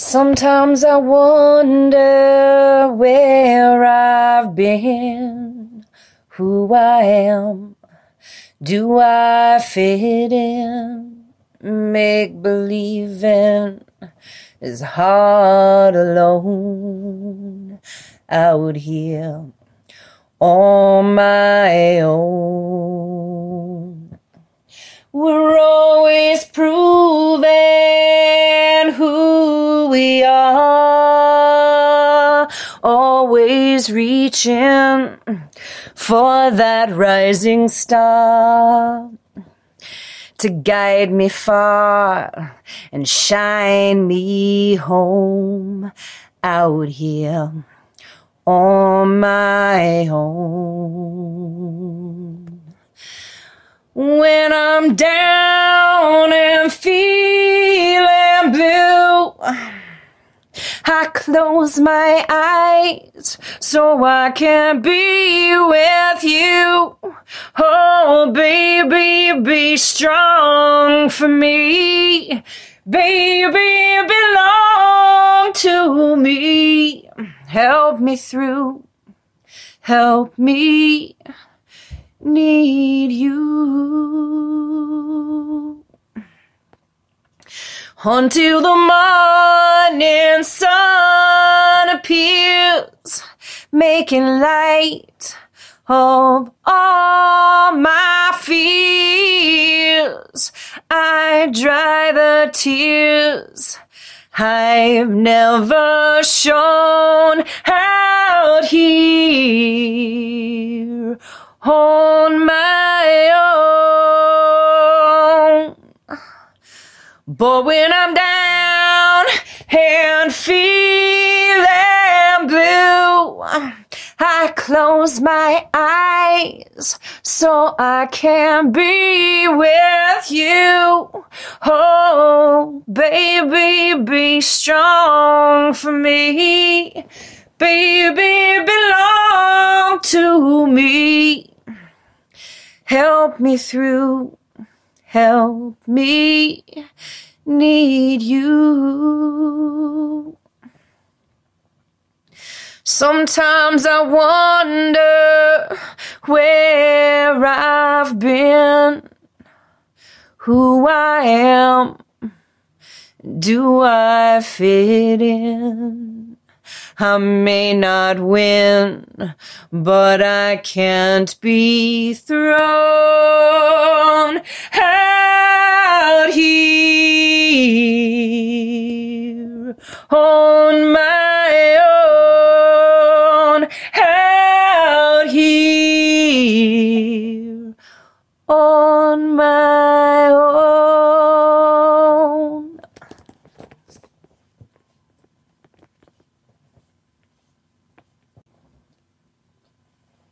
Sometimes I wonder where I've been, who I am. Do I fit in? Make believing is hard alone out here on my own. We're always proving we are, always reaching for that rising star to guide me far and shine me home out here on my own. When I'm down and feeling I close my eyes so I can be with you. Oh, baby, be strong for me. Baby, belong to me. Help me through. Help me need you until the morning sun appears, making light of all my fears. I dry the tears I've never shown out here on my But when I'm down and feeling blue, I close my eyes so I can be with you. Oh, baby, be strong for me. Baby, belong to me. Help me through. Help me need you. Sometimes I wonder where I've been, who I am. Do I fit in? I may not win, but I can't be thrown. Out here on my own, out here on my